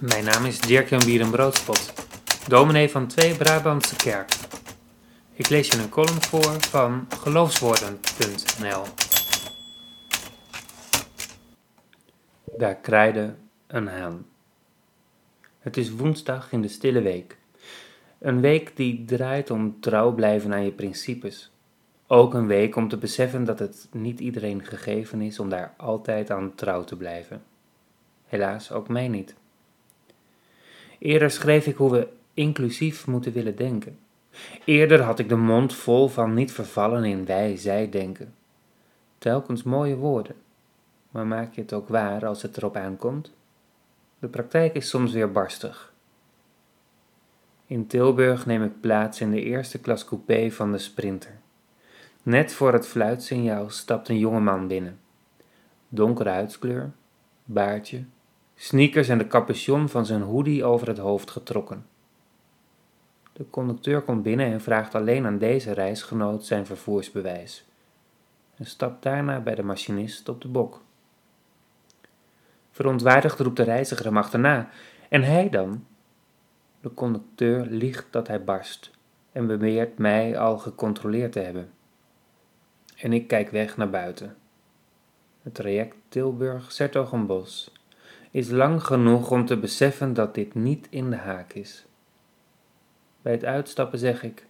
Mijn naam is Dirk-Jan Bierenbroodspot, dominee van Twee Brabantse Kerk. Ik lees je een column voor van geloofswoorden.nl. Daar kraaide een haan. Het is woensdag in de stille week. Een week die draait om trouw blijven aan je principes. Ook een week om te beseffen dat het niet iedereen gegeven is om daar altijd aan trouw te blijven. Helaas ook mij niet. Eerder schreef ik hoe we inclusief moeten willen denken. Eerder had ik de mond vol van niet vervallen in wij-zij denken. Telkens mooie woorden, maar maak je het ook waar als het erop aankomt? De praktijk is soms weer barstig. In Tilburg neem ik plaats in de eerste klas coupé van de Sprinter. Net voor het fluitsignaal stapt een jongeman binnen. Donkere huidskleur, baardje, sneakers en de capuchon van zijn hoodie over het hoofd getrokken. De conducteur komt binnen en vraagt alleen aan deze reisgenoot zijn vervoersbewijs en stapt daarna bij de machinist op de bok. Verontwaardigd roept de reiziger hem achterna. En hij dan? De conducteur liegt dat hij barst en beweert mij al gecontroleerd te hebben. En ik kijk weg naar buiten. Het traject Tilburg-Sertogenbos is lang genoeg om te beseffen dat dit niet in de haak is. Bij het uitstappen zeg ik: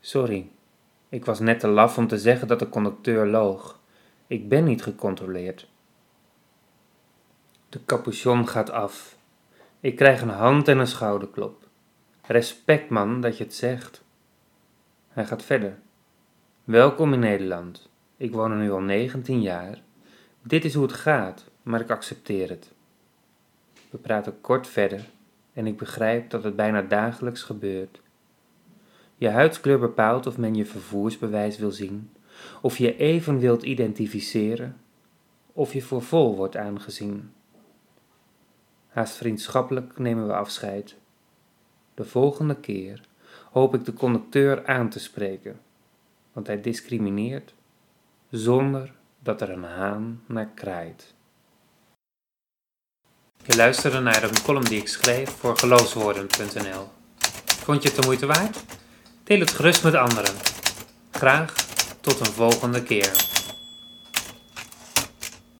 Sorry, ik was net te laf om te zeggen dat de conducteur loog. Ik ben niet gecontroleerd. De capuchon gaat af. Ik krijg een hand en een schouderklop. Respect, man, dat je het zegt. Hij gaat verder. Welkom in Nederland. Ik woon er nu al 19 jaar. Dit is hoe het gaat, maar ik accepteer het. We praten kort verder en ik begrijp dat het bijna dagelijks gebeurt. Je huidskleur bepaalt of men je vervoersbewijs wil zien, of je even wilt identificeren, of je voor vol wordt aangezien. Haast vriendschappelijk nemen we afscheid. De volgende keer hoop ik de conducteur aan te spreken, want hij discrimineert zonder dat er een haan naar kraait. Je luisterde naar een column die ik schreef voor geloofswoorden.nl. Vond je het de moeite waard? Deel het gerust met anderen. Graag tot een volgende keer.